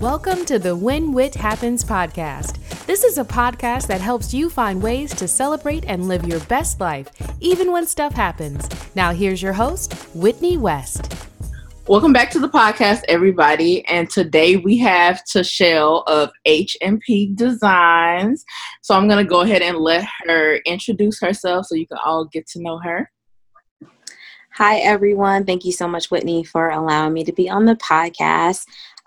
Welcome to the When Whit Happens podcast. This is a podcast that helps you find ways to celebrate and live your best life, even when stuff happens. Now, here's your host, Whitney West. Welcome back to the podcast, everybody. And today we have Tashelle of H&P Designs. So I'm going to go ahead and let her introduce herself so you can all get to know her. Hi, everyone. Thank you so much, Whitney, for allowing me to be on the podcast.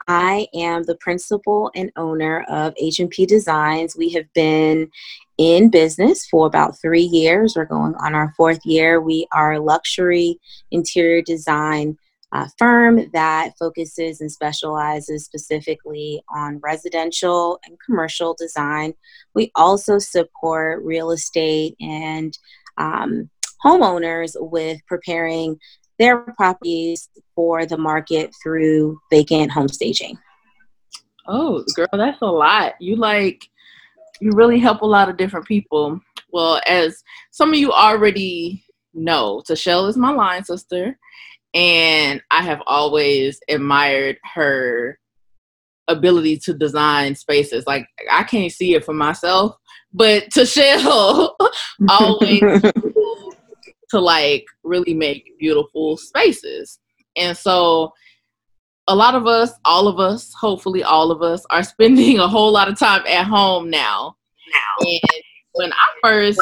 I am the principal and owner of H&P Designs. We have been in business for about three years. We're going on our fourth year. We are a luxury interior design uh, firm that focuses and specializes specifically on residential and commercial design. We also support real estate and um, homeowners with preparing their properties for the market through vacant home staging. Oh, girl, that's a lot. You like, you really help a lot of different people. Well, as some of you already know, Tashelle is my line sister, and I have always admired her ability to design spaces. Like, I can't see it for myself, but Tashelle always to like really make beautiful spaces. And so a lot of us, all of us, hopefully all of us, are spending a whole lot of time at home now. Now. And when I first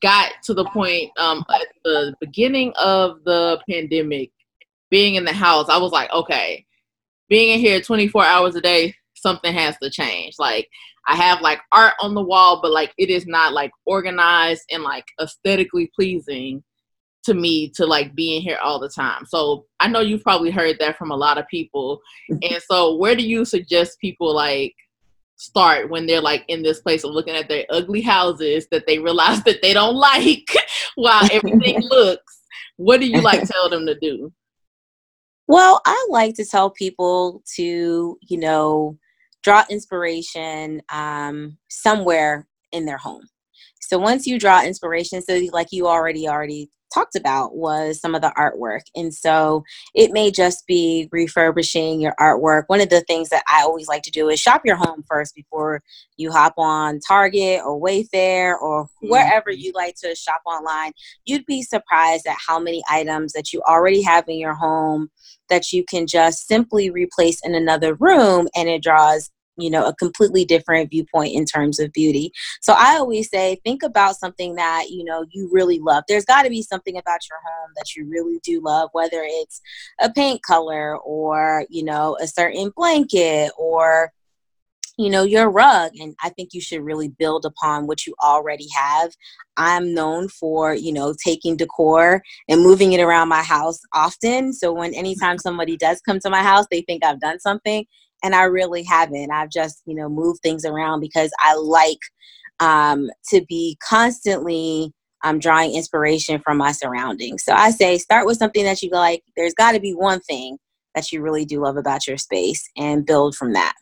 got to the point um, at the beginning of the pandemic, being in the house, I was like, okay, being in here 24 hours a day, something has to change. Like I have like art on the wall, but like it is not like organized and like aesthetically pleasing to me to like being here all the time. So I know you've probably heard that from a lot of people. And so where do you suggest people like start when they're like in this place of looking at their ugly houses that they realize that they don't like while everything looks? What do you like tell them to do? Well, I like to tell people to, you know, draw inspiration um, somewhere in their home. So once you draw inspiration, so like you already already talked about was some of the artwork. And so it may just be refurbishing your artwork. One of the things that I always like to do is shop your home first before you hop on Target or Wayfair or wherever mm-hmm. you like to shop online. You'd be surprised at how many items that you already have in your home that you can just simply replace in another room and it draws you know a completely different viewpoint in terms of beauty. So i always say think about something that you know you really love. There's got to be something about your home that you really do love whether it's a paint color or you know a certain blanket or you know your rug. And i think you should really build upon what you already have. I'm known for you know taking decor and moving it around my house often. So when anytime somebody does come to my house they think i've done something and I really haven't. I've just, you know, moved things around because I like um, to be constantly um, drawing inspiration from my surroundings. So I say start with something that you like. There's got to be one thing that you really do love about your space and build from that.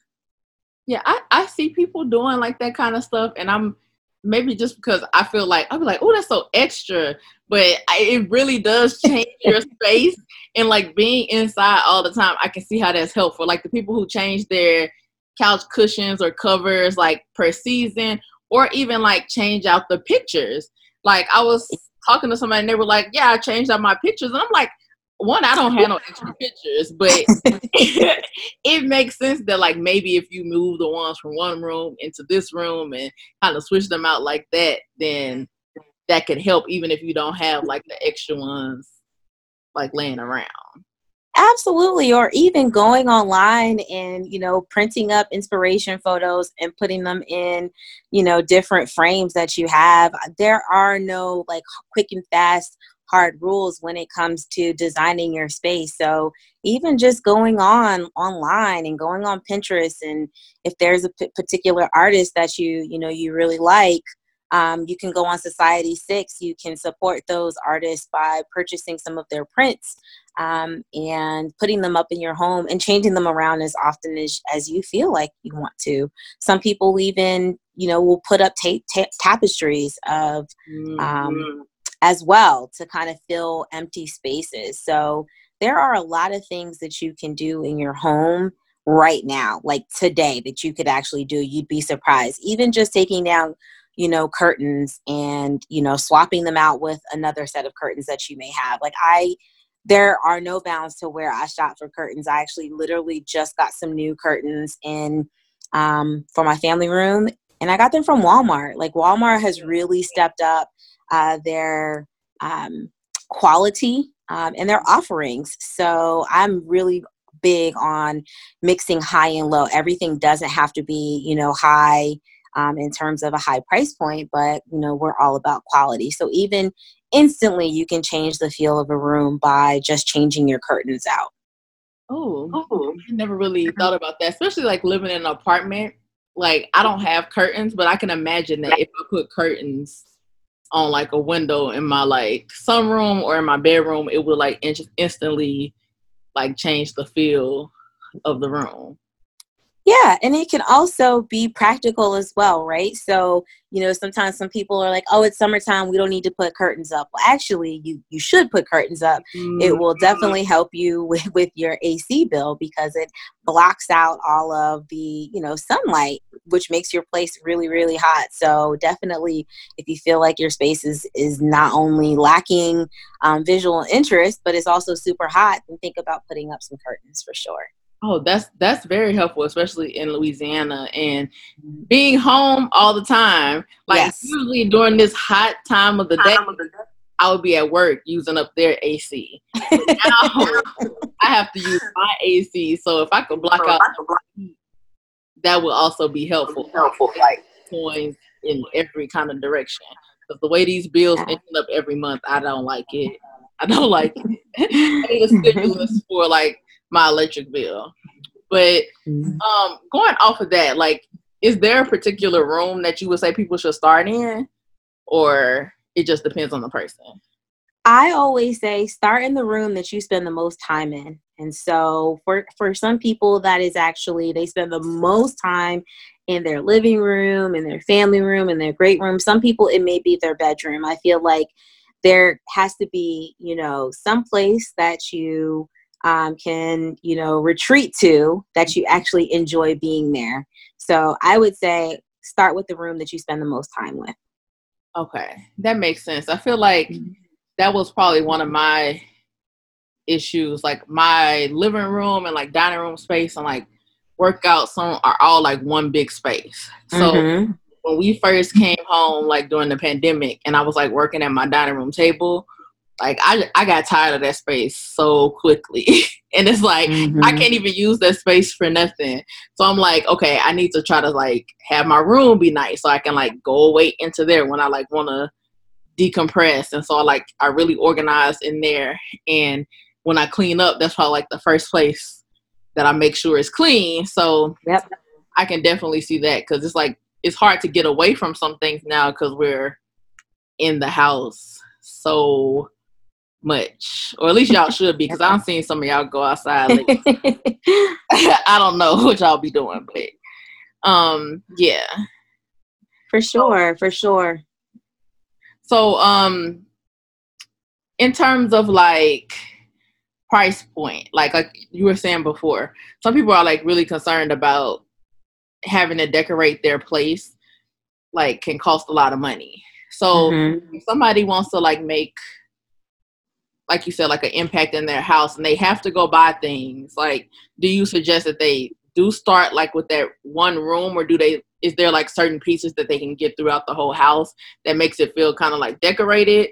Yeah, I, I see people doing like that kind of stuff, and I'm maybe just because I feel like I'll be like, oh, that's so extra, but I, it really does change your space. And like being inside all the time, I can see how that's helpful. Like the people who change their couch cushions or covers like per season, or even like change out the pictures. Like I was talking to somebody and they were like, yeah, I changed out my pictures, and I'm like, one, I don't have no extra pictures, but it makes sense that like maybe if you move the ones from one room into this room and kind of switch them out like that, then that could help even if you don't have like the extra ones like laying around. Absolutely, or even going online and you know printing up inspiration photos and putting them in you know different frames that you have. There are no like quick and fast hard rules when it comes to designing your space. So even just going on online and going on Pinterest, and if there's a p- particular artist that you you know you really like, um, you can go on Society6. You can support those artists by purchasing some of their prints um, and putting them up in your home and changing them around as often as, as you feel like you want to. Some people even, you know, will put up ta- ta- tapestries of um, mm-hmm as well to kind of fill empty spaces. So there are a lot of things that you can do in your home right now, like today, that you could actually do. You'd be surprised. Even just taking down, you know, curtains and, you know, swapping them out with another set of curtains that you may have. Like, I, there are no bounds to where I shop for curtains. I actually literally just got some new curtains in um, for my family room, and I got them from Walmart. Like Walmart has really stepped up uh, their um, quality um, and their offerings. So I'm really big on mixing high and low. Everything doesn't have to be, you know, high um, in terms of a high price point, but you know, we're all about quality. So even instantly, you can change the feel of a room by just changing your curtains out. Oh, I never really thought about that, especially like living in an apartment. Like I don't have curtains, but I can imagine that if I put curtains on like a window in my like sunroom or in my bedroom, it would like in- instantly like change the feel of the room. Yeah, and it can also be practical as well, right? So, you know, sometimes some people are like, "Oh, it's summertime, we don't need to put curtains up." Well, actually, you you should put curtains up. Mm-hmm. It will definitely help you with with your AC bill because it blocks out all of the, you know, sunlight, which makes your place really really hot. So, definitely if you feel like your space is is not only lacking um, visual interest, but it's also super hot, then think about putting up some curtains for sure. Oh, that's that's very helpful, especially in Louisiana and being home all the time. Like yes. usually during this hot time of the day, I would be at work using up their AC. now I have to use my AC, so if I could block out, that would also be helpful. Helpful, like going in every kind of direction. Because the way these bills end up every month, I don't like it. I don't like it. I need a stimulus for like my electric bill. But mm-hmm. um, going off of that, like, is there a particular room that you would say people should start in, or it just depends on the person? I always say start in the room that you spend the most time in. And so for for some people that is actually they spend the most time in their living room, in their family room, in their great room. Some people it may be their bedroom. I feel like there has to be, you know, some place that you um, can you know retreat to that you actually enjoy being there. So i would say start with the room that you spend the most time with. Okay that makes sense. I feel like that was probably one of my issues like my living room and like dining room space and like workout some are all like one big space. So mm-hmm. when we first came home like during the pandemic and i was like working at my dining room table like I I got tired of that space so quickly. and it's like mm-hmm. I can't even use that space for nothing. So I'm like, okay, I need to try to like have my room be nice so I can like go away into there when I like want to decompress. And so I like I really organized in there and when I clean up, that's probably like the first place that I make sure is clean. So yep. I can definitely see that because it's like it's hard to get away from some things now because we're in the house so much, or at least y'all should be, because I'm seeing some of y'all go outside. Like, I don't know what y'all be doing, but um, yeah, for sure, for sure. So, um, in terms of like price point, like like you were saying before, some people are like really concerned about having to decorate their place, like can cost a lot of money. So, mm-hmm. if somebody wants to like make like you said, like an impact in their house and they have to go buy things, like do you suggest that they do start like with that one room or do they is there like certain pieces that they can get throughout the whole house that makes it feel kind of like decorated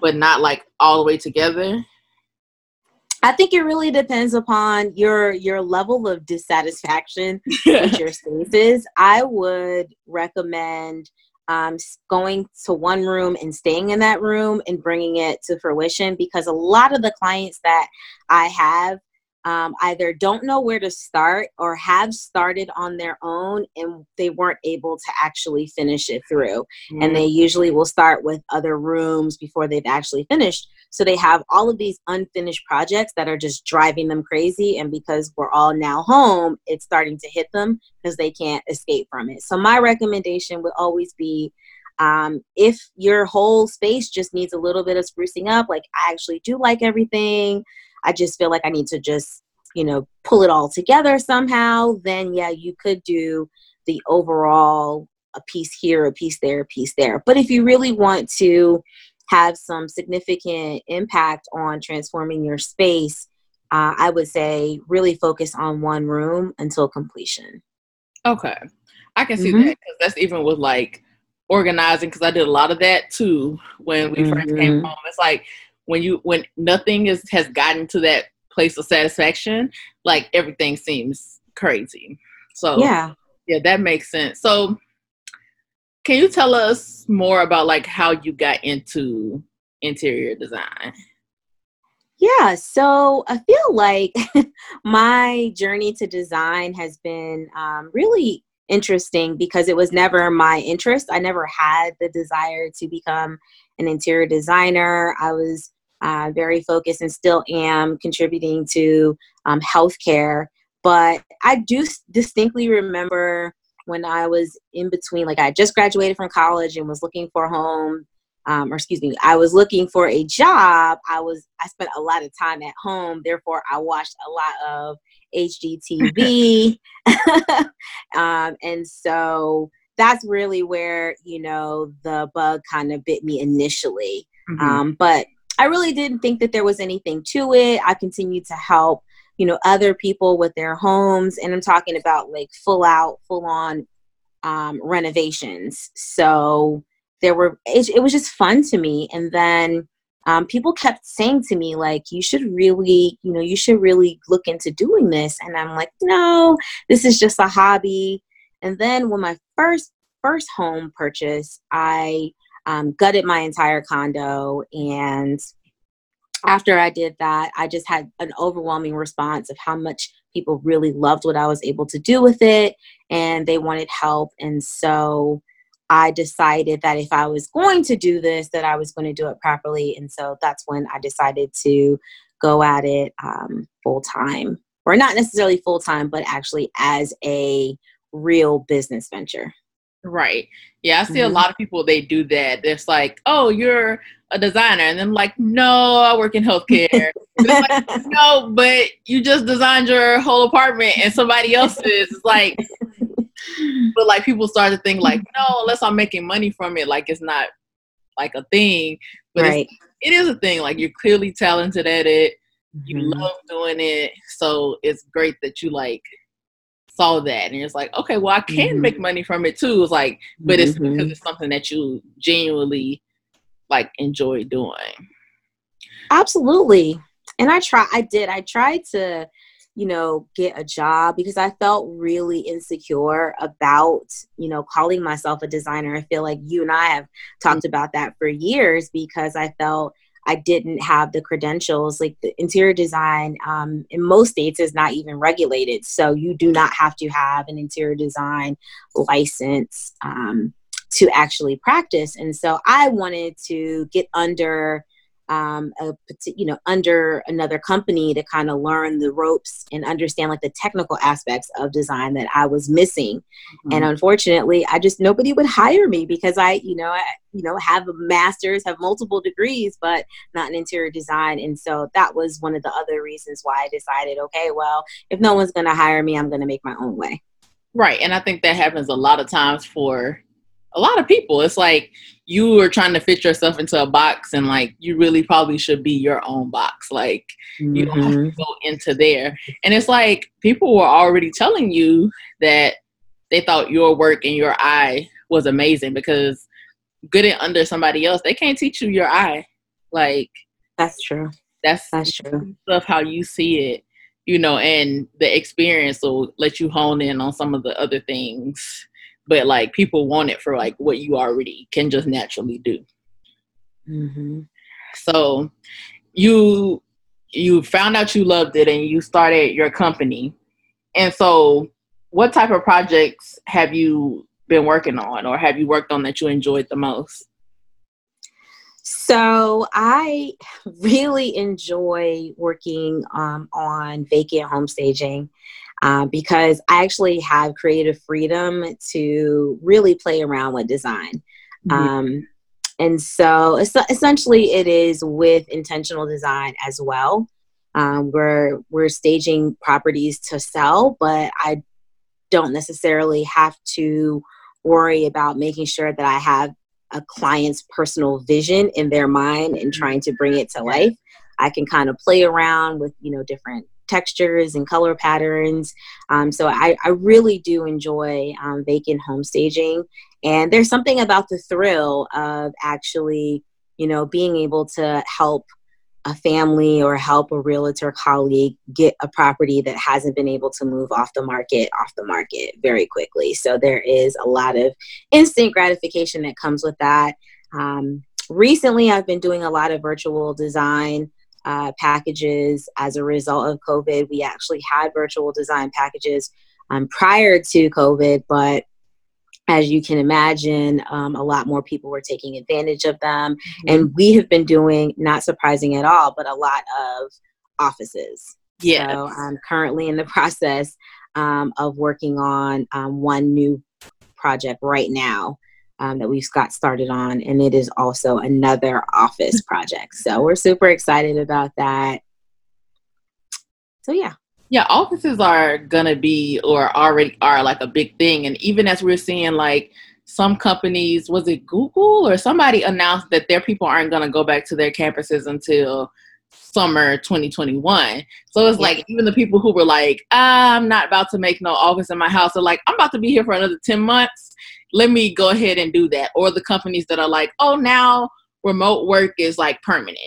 but not like all the way together? I think it really depends upon your your level of dissatisfaction with your spaces. I would recommend um, going to one room and staying in that room and bringing it to fruition because a lot of the clients that I have um, either don't know where to start or have started on their own and they weren't able to actually finish it through. Mm. And they usually will start with other rooms before they've actually finished. So they have all of these unfinished projects that are just driving them crazy. And because we're all now home, it's starting to hit them because they can't escape from it. So my recommendation would always be um, if your whole space just needs a little bit of sprucing up, like I actually do like everything I just feel like I need to just you know, pull it all together somehow, then yeah, you could do the overall a piece here, a piece there, a piece there. But if you really want to have some significant impact on transforming your space, uh, I would say really focus on one room until completion. Okay. I can see mm-hmm. that because that's even with like organizing because I did a lot of that too when we mm-hmm. first came mm-hmm. home. It's like when you when nothing is has gotten to that place of satisfaction, like everything seems crazy. So yeah, yeah, that makes sense. So can you tell us more about like how you got into interior design? Yeah, so I feel like my journey to design has been um, really interesting because it was never my interest. I never had the desire to become an interior designer. I was uh, very focused and still am contributing to um, healthcare. But I do distinctly remember when I was in between, like I just graduated from college and was looking for a home, um, or excuse me, I was looking for a job. I was I spent a lot of time at home, therefore I watched a lot of HGTV, um, and so that's really where you know the bug kind of bit me initially. Mm-hmm. Um, but I really didn't think that there was anything to it. I continued to help you know other people with their homes and i'm talking about like full out full on um, renovations so there were it, it, was just fun to me and then um, people kept saying to me like you should really you know you should really look into doing this and i'm like no this is just a hobby and then when my first first home purchase i um, gutted my entire condo and after I did that, I just had an overwhelming response of how much people really loved what I was able to do with it and they wanted help. And so I decided that if I was going to do this, that I was going to do it properly. And so that's when I decided to go at it um, full time, or not necessarily full time, but actually as a real business venture. Right. Yeah, I see mm-hmm. a lot of people they do that. It's like, oh, you're a designer, and then like, no, I work in healthcare. like, no, but you just designed your whole apartment, and somebody else's. It's like, but like people start to think like, no, unless I'm making money from it, like it's not like a thing. But right. it is a thing. Like you're clearly talented at it. You mm-hmm. love doing it, so it's great that you like saw that and it's like okay well i can mm-hmm. make money from it too it's like but it's mm-hmm. because it's something that you genuinely like enjoy doing absolutely and i try i did i tried to you know get a job because i felt really insecure about you know calling myself a designer i feel like you and i have talked mm-hmm. about that for years because i felt I didn't have the credentials. Like the interior design um, in most states is not even regulated. So you do not have to have an interior design license um, to actually practice. And so I wanted to get under um, a, you know under another company to kind of learn the ropes and understand like the technical aspects of design that I was missing. Mm-hmm. And unfortunately, I just nobody would hire me because I you know I, you know have a master's, have multiple degrees, but not in interior design. And so that was one of the other reasons why I decided, okay, well, if no one's going to hire me, I'm going to make my own way. Right, and I think that happens a lot of times for a lot of people. It's like you are trying to fit yourself into a box and like you really probably should be your own box. Like mm-hmm. you don't have to mm-hmm. go into there. And it's like people were already telling you that they thought your work and your eye was amazing because good and under somebody else, they can't teach you your eye. Like that's true. That's that's true. Stuff how you see it, you know, and the experience will let you hone in on some of the other things but like people want it for like what you already can just naturally do. Mm-hmm. So you you found out you loved it and you started your company. And so what type of projects have you been working on or have you worked on that you enjoyed the most? So I really enjoy working um, on vacant home staging uh, because I actually have creative freedom to really play around with design. Mm-hmm. Um, and so essentially, it is with intentional design as well. Um, we're we're staging properties to sell, but I don't necessarily have to worry about making sure that I have a client's personal vision in their mind and trying to bring it to life. I can kind of play around with you know different textures and color patterns. Um, so I, I, really do enjoy um, vacant home staging. And there's something about the thrill of actually, you know, being able to help a family or help a realtor colleague get a property that hasn't been able to move off the market off the market very quickly. So there is a lot of instant gratification that comes with that. Um, recently, I've been doing a lot of virtual design uh, packages as a result of COVID. We actually had virtual design packages um, prior to COVID, but as you can imagine, um, a lot more people were taking advantage of them. Mm-hmm. And we have been doing, not surprising at all, but a lot of offices. Yeah. So I'm currently in the process um, of working on um, one new project right now um, that we've got started on, and it is also another office project. So we're super excited about that. So yeah. Yeah, offices are gonna be or already are like a big thing, and even as we're seeing like some companies, was it Google or somebody announced that their people aren't gonna go back to their campuses until summer 2021. So it's yeah. like even the people who were like, I'm not about to make no office in my house are like, I'm about to be here for another 10 months let me go ahead and do that. Or the companies that are like, oh, now remote work is like permanent.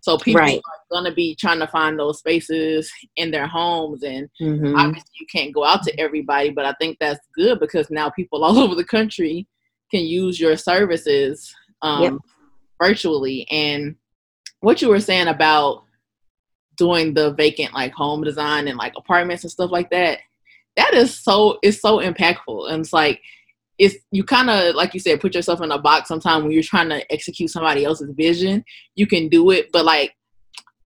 So people right. are going to be trying to find those spaces in their homes. And mm-hmm. obviously, you can't go out to everybody, but I think that's good because now people all over the country can use your services um, yep. virtually. And what you were saying about doing the vacant like home design and like apartments and stuff like that, that is so, it's so impactful. And it's like, it's you kind of like you said put yourself in a box sometimes when you're trying to execute somebody else's vision you can do it but like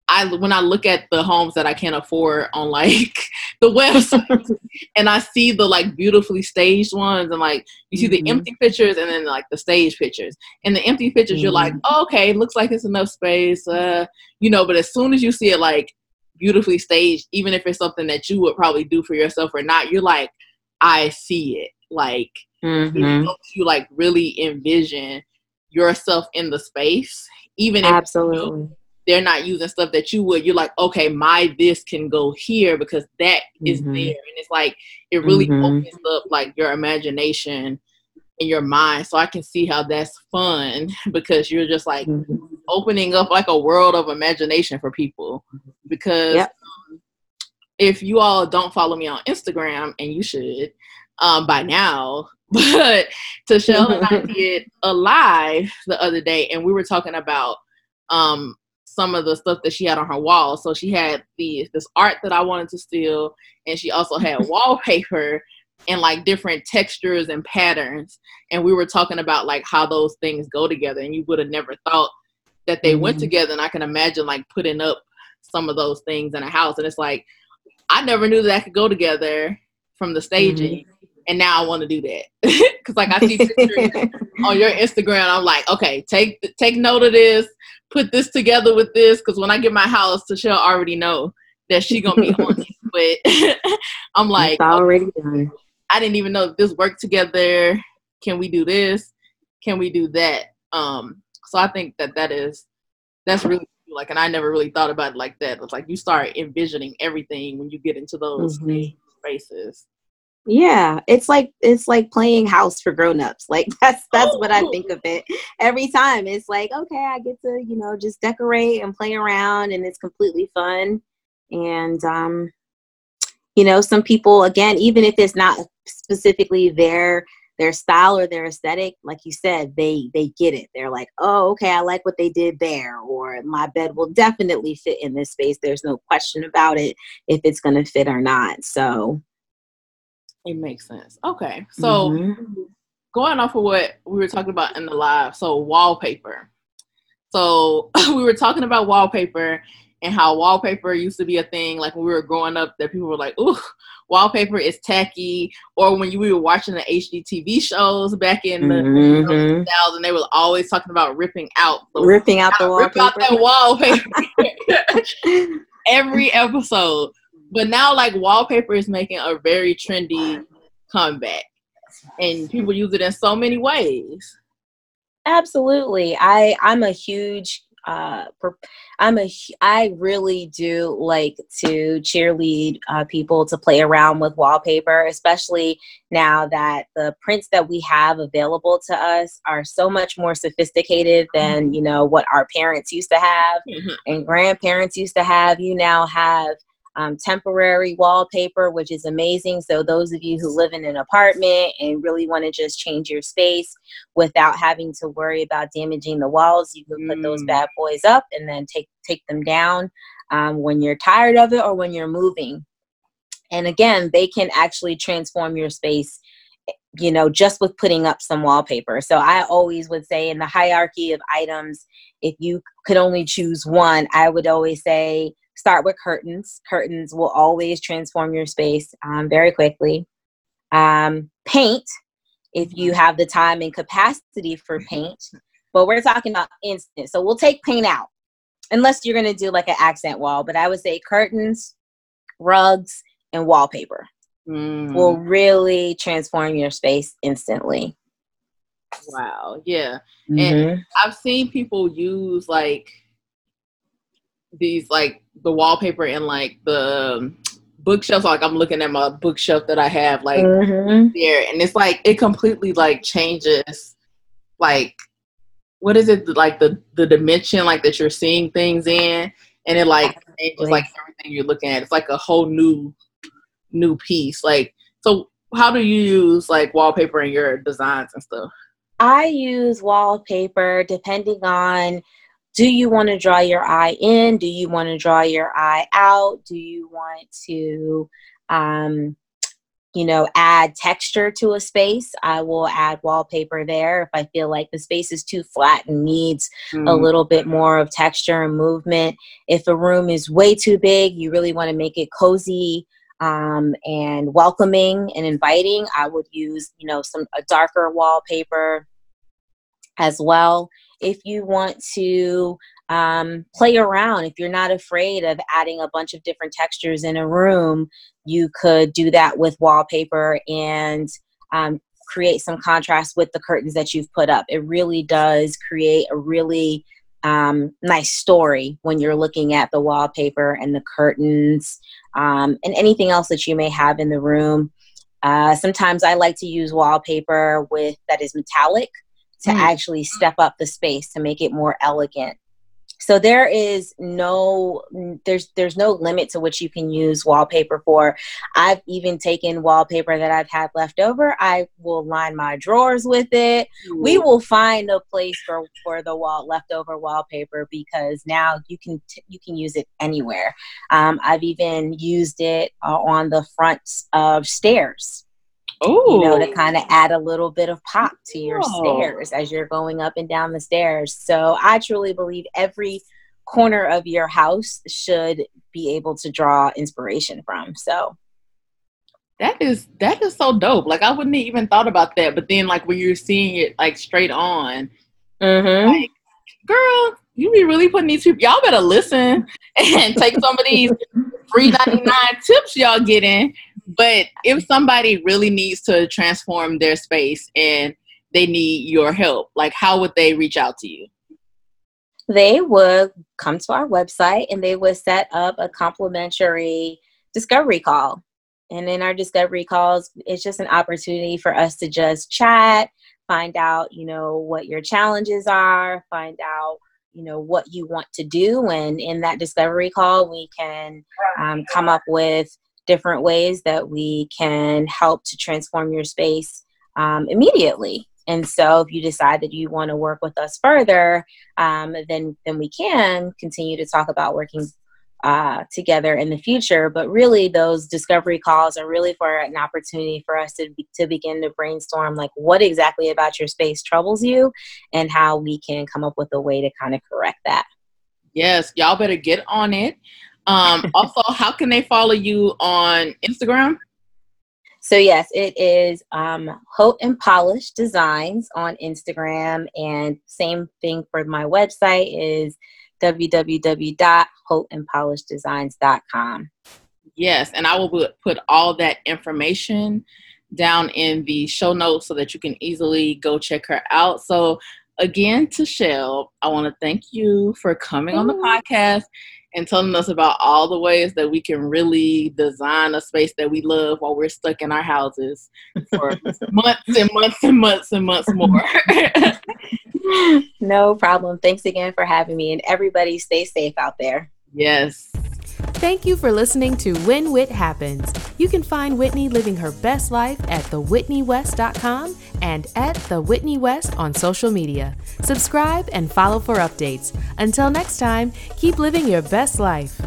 I when I look at the homes that I can't afford on like the website and I see the like beautifully staged ones and like you see mm-hmm. the empty pictures and then like the stage pictures and the empty pictures mm-hmm. you're like oh, okay looks like it's enough space uh you know but as soon as you see it like beautifully staged even if it's something that you would probably do for yourself or not you're like I see it like mm-hmm. it helps you like really envision yourself in the space even if absolutely they're not using stuff that you would you're like okay my this can go here because that is mm-hmm. there and it's like it really mm-hmm. opens up like your imagination in your mind so i can see how that's fun because you're just like mm-hmm. opening up like a world of imagination for people because yep. um, if you all don't follow me on instagram and you should um, by now but Tashelle and I did a live the other day, and we were talking about um, some of the stuff that she had on her wall. So she had the this art that I wanted to steal, and she also had wallpaper and like different textures and patterns. And we were talking about like how those things go together, and you would have never thought that they mm-hmm. went together. And I can imagine like putting up some of those things in a house, and it's like I never knew that could go together from the staging. Mm-hmm and now I want to do that because like I see pictures on your Instagram. I'm like, okay, take take note of this, put this together with this because when I get my house, Tashelle already know that she gonna be on it. But I'm like, it's already okay, done. I didn't even know this worked together. Can we do this? Can we do that? Um, so I think that that is that's really like, and I never really thought about it like that. It's like you start envisioning everything when you get into those mm-hmm. spaces. Yeah, it's like it's like playing house for grown-ups. Like that's that's what I oh. think of it. Every time it's like, okay, I get to, you know, just decorate and play around and it's completely fun. And um you know, some people again, even if it's not specifically their their style or their aesthetic, like you said, they they get it. They're like, "Oh, okay, I like what they did there," or "My bed will definitely fit in this space. There's no question about it if it's going to fit or not." So, it makes sense. Okay. So mm-hmm. going off of what we were talking about in the live, so wallpaper. So we were talking about wallpaper and how wallpaper used to be a thing like when we were growing up that people were like, ooh, wallpaper is tacky. Or when you, we were watching the HGTV shows back in the mm-hmm. 2000s, they were always talking about ripping out the ripping out the wallpaper. Rip out that wallpaper. every episode. But now, like wallpaper is making a very trendy comeback, and people use it in so many ways. Absolutely, I I'm a huge uh, I'm a I really do like to cheerlead uh, people to play around with wallpaper, especially now that the prints that we have available to us are so much more sophisticated than you know what our parents used to have mm-hmm. and grandparents used to have. You now have um, temporary wallpaper, which is amazing. So, those of you who live in an apartment and really want to just change your space without having to worry about damaging the walls, you can put those mm. bad boys up and then take take them down um, when you're tired of it or when you're moving. And again, they can actually transform your space you know, just with putting up some wallpaper. So I always would say in the hierarchy of items, if you could only choose one, I would always say start with curtains. Curtains will always transform your space um, very quickly. Um, paint, if you mm-hmm. have the time and capacity for paint, but we're talking about instant. So we'll take paint out, unless you're going to do like an accent wall. But I would say curtains, rugs, and wallpaper mm. will really transform your space instantly. Wow. Yeah. Mm-hmm. And I've seen people use like these like the wallpaper and like the bookshelves like i'm looking at my bookshelf that i have like mm-hmm. there. And it's like it completely like changes like what is it like the the dimension like that you're seeing things in? And it like changes like everything you're looking at. It's like a whole new new piece. Like so how do you use like wallpaper in your designs and stuff? I use wallpaper depending on do you want to draw your eye in? Do you want to draw your eye out? Do you want to, um, you know, add texture to a space? I will add wallpaper there if I feel like the space is too flat and needs mm. a little bit more of texture and movement. If a room is way too big, you really want to make it cozy um, and welcoming and inviting. I would use, you know, some a darker wallpaper as well if you want to um, play around, if you're not afraid of adding a bunch of different textures in a room, you could do that with wallpaper and um, create some contrast with the curtains that you've put up. It really does create a really um, nice story when you're looking at the wallpaper and the curtains um, and anything else that you may have in the room. Uh, sometimes I like to use wallpaper with that is metallic to mm. actually step up the space to make it more elegant. So there is no there's there's no limit to what you can use wallpaper for. I've even taken wallpaper that i've had left over. I will line my drawers with it. We will find a place for for the wall leftover wallpaper because now you can t- you can use it anywhere. Um, i've even used it uh, on the fronts of stairs Ooh. you know, to kind of add a little bit of pop to your oh. stairs as you're going up and down the stairs. So I truly believe every corner of your house should be able to draw inspiration from. So that is that is so dope. Like I wouldn't even thought about that, but then like when you're seeing it like straight on, mm-hmm. like, girl, you be really putting these people. Y'all better listen and take some of these free ninety nine tips y'all getting but if somebody really needs to transform their space and they need your help, like how would they reach out to you? They would come to our website and they would set up a complimentary discovery call. And in our discovery calls, it's just an opportunity for us to just chat, find out, you know, what your challenges are, find out, you know, what you want to do. And in that discovery call, we can um, come up with different ways that we can help to transform your space um, immediately. And so, if you decide that you want to work with us further, um, then then we can continue to talk about working uh, together in the future. But really, those discovery calls are really for an opportunity for us to be, to begin to brainstorm, like what exactly about your space troubles you, and how we can come up with a way to kind of correct that. Yes, y'all better get on it. Um, also, how can they follow you on Instagram? So yes, it is um, Haute and Polish Designs on Instagram, and same thing for my website is www.hopeandpolishdesigns.com. Yes, and I will put all that information down in the show notes so that you can easily go check her out. So, again, Tashelle, I want to thank you for coming on the podcast and telling us about all the ways that we can really design a space that we love while we're stuck in our houses for months and months and months and months more. no problem. Thanks again for having me, and everybody stay safe out there. Yes. Thank you for listening to When Whit Happens. You can find Whitney living her best life at thewhitneywest.com and at The Whitney West on social media. Subscribe and follow for updates. Until next time, keep living your best life.